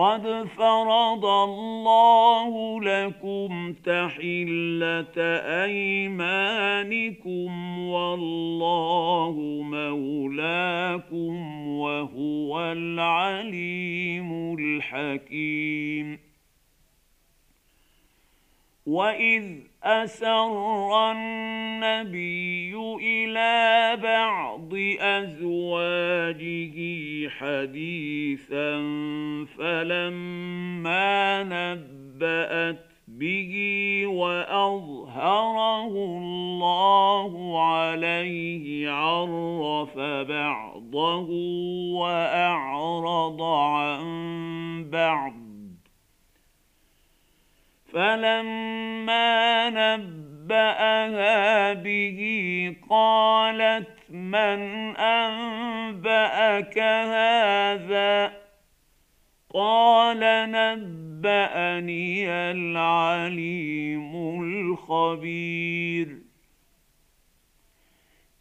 قد فرض الله لكم تحله ايمانكم والله مولاكم وهو العليم الحكيم واذ اسر النبي إلى بعض ازواجه حديثا فلما نبات به واظهره الله عليه عرف بعضه واعرض عن بعض فلما نبأها به قالت من أنبأك هذا قال نبأني العليم الخبير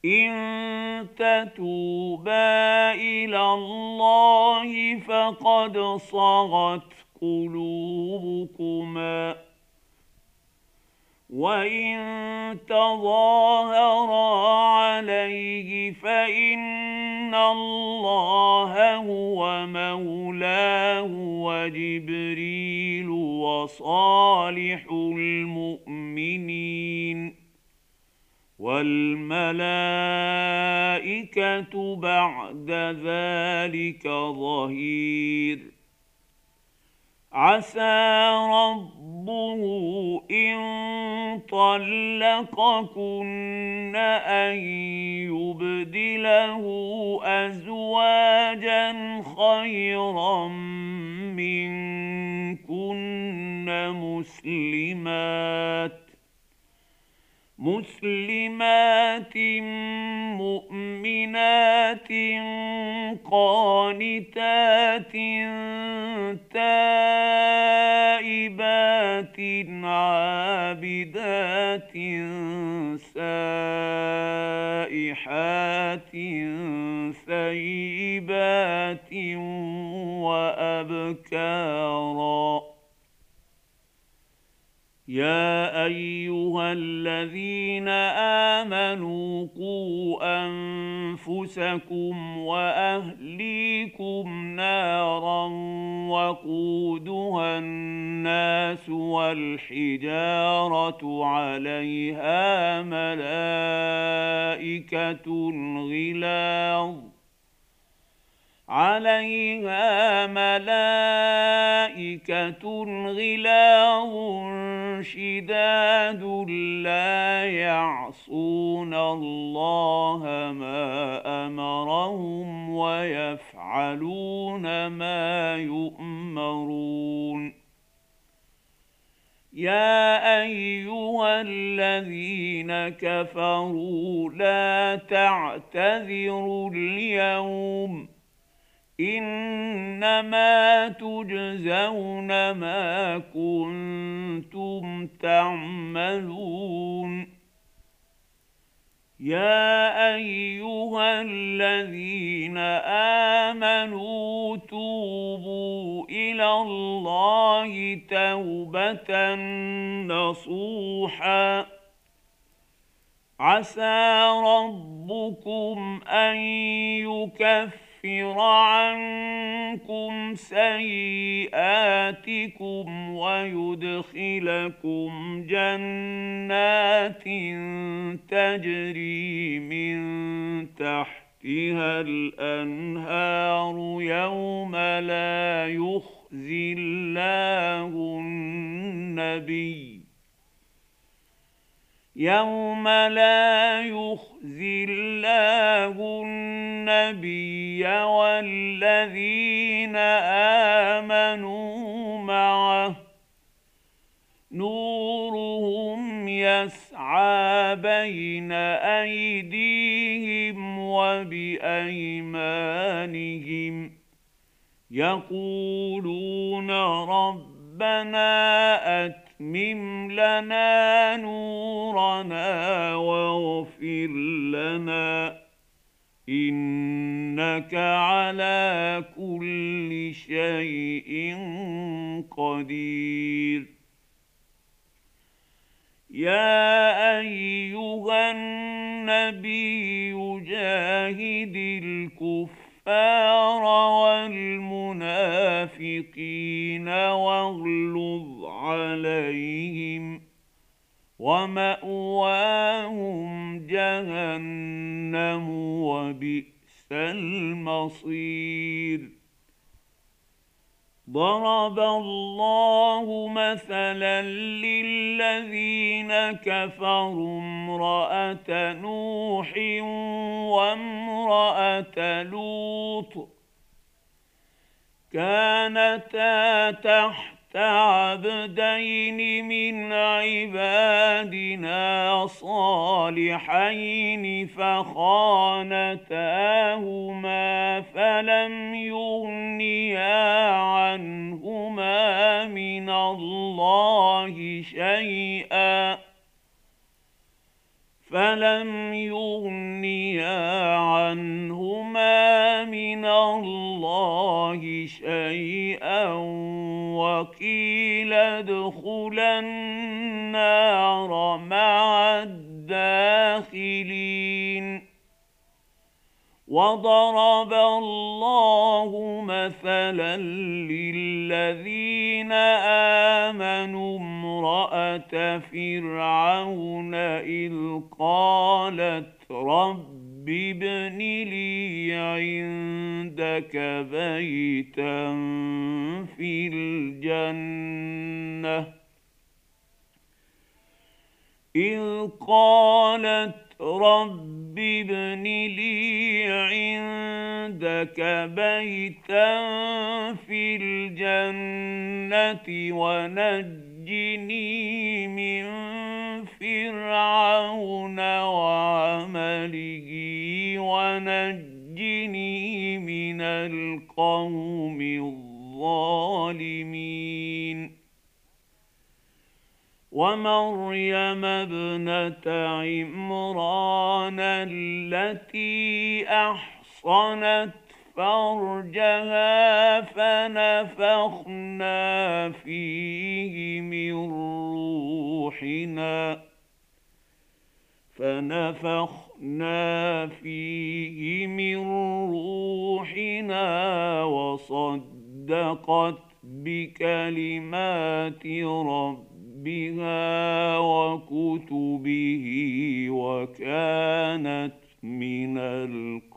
إن تتوبا إلى الله فقد صغت قلوبكما وإن تظاهرا عليه فإن الله هو مولاه وجبريل وصالح المؤمنين والملائكة بعد ذلك ظهير عسى ربه إن طلقكن أن يبدله ازواجا خيرا منكن مسلمات مسلمات مؤمنات قانتات تائبات ثيبات وأبكارا. يا أيها الذين آمنوا قوا أنفسكم وأهليكم نارا وقودها الناس والحجارة عليها ملائكة غلاظ. عليها ملائكة غلاظ شداد لا يعصون الله ما أمرهم ويفعلون ما يؤمرون. يا أيها الذين كفروا لا تعتذروا اليوم إنما تجزون ما كنتم تعملون. يا أيها الذين آمنوا توبوا إلى الله توبة نصوحا. عسى ربكم أن يكفر يكفر عنكم سيئاتكم ويدخلكم جنات تجري من تحتها الأنهار يوم لا يخزي الله النبي يوم لا يخزي الله النبي والذين آمنوا معه نورهم يسعى بين أيديهم وبأيمانهم يقولون ربنا أت اتمم لنا نورنا واغفر لنا انك على كل شيء قدير. يا ايها النبي جاهد الكفار والمنافقين واغلظ عليهم ومأواهم جهنم وبئس المصير. ضرب الله مثلا للذين كفروا امرأة نوح وامرأة لوط كانتا تحت عبدين من عبادنا صالحين فخانتاهما فلم يغنيا عنهما من الله شيئا فلم يغنيا عنهما من الله شيئا وقيل ادخلا النار مع الداخلين. وضرب الله مثلا للذين آمنوا امرأة فرعون إذ قالت رب ابن لي عندك بيتا في الجنة. إذ قالت رب ابن لي عندك بيتا في الجنة ونجني من فرعون وعمله ونجني من القوم الظالمين ومريم ابنة عمران التي أحصنت فرجها فنفخنا فيه من روحنا فنفخنا فيه من روحنا وصدقت بكلمات رب ربها وكتبه وكانت من القانتين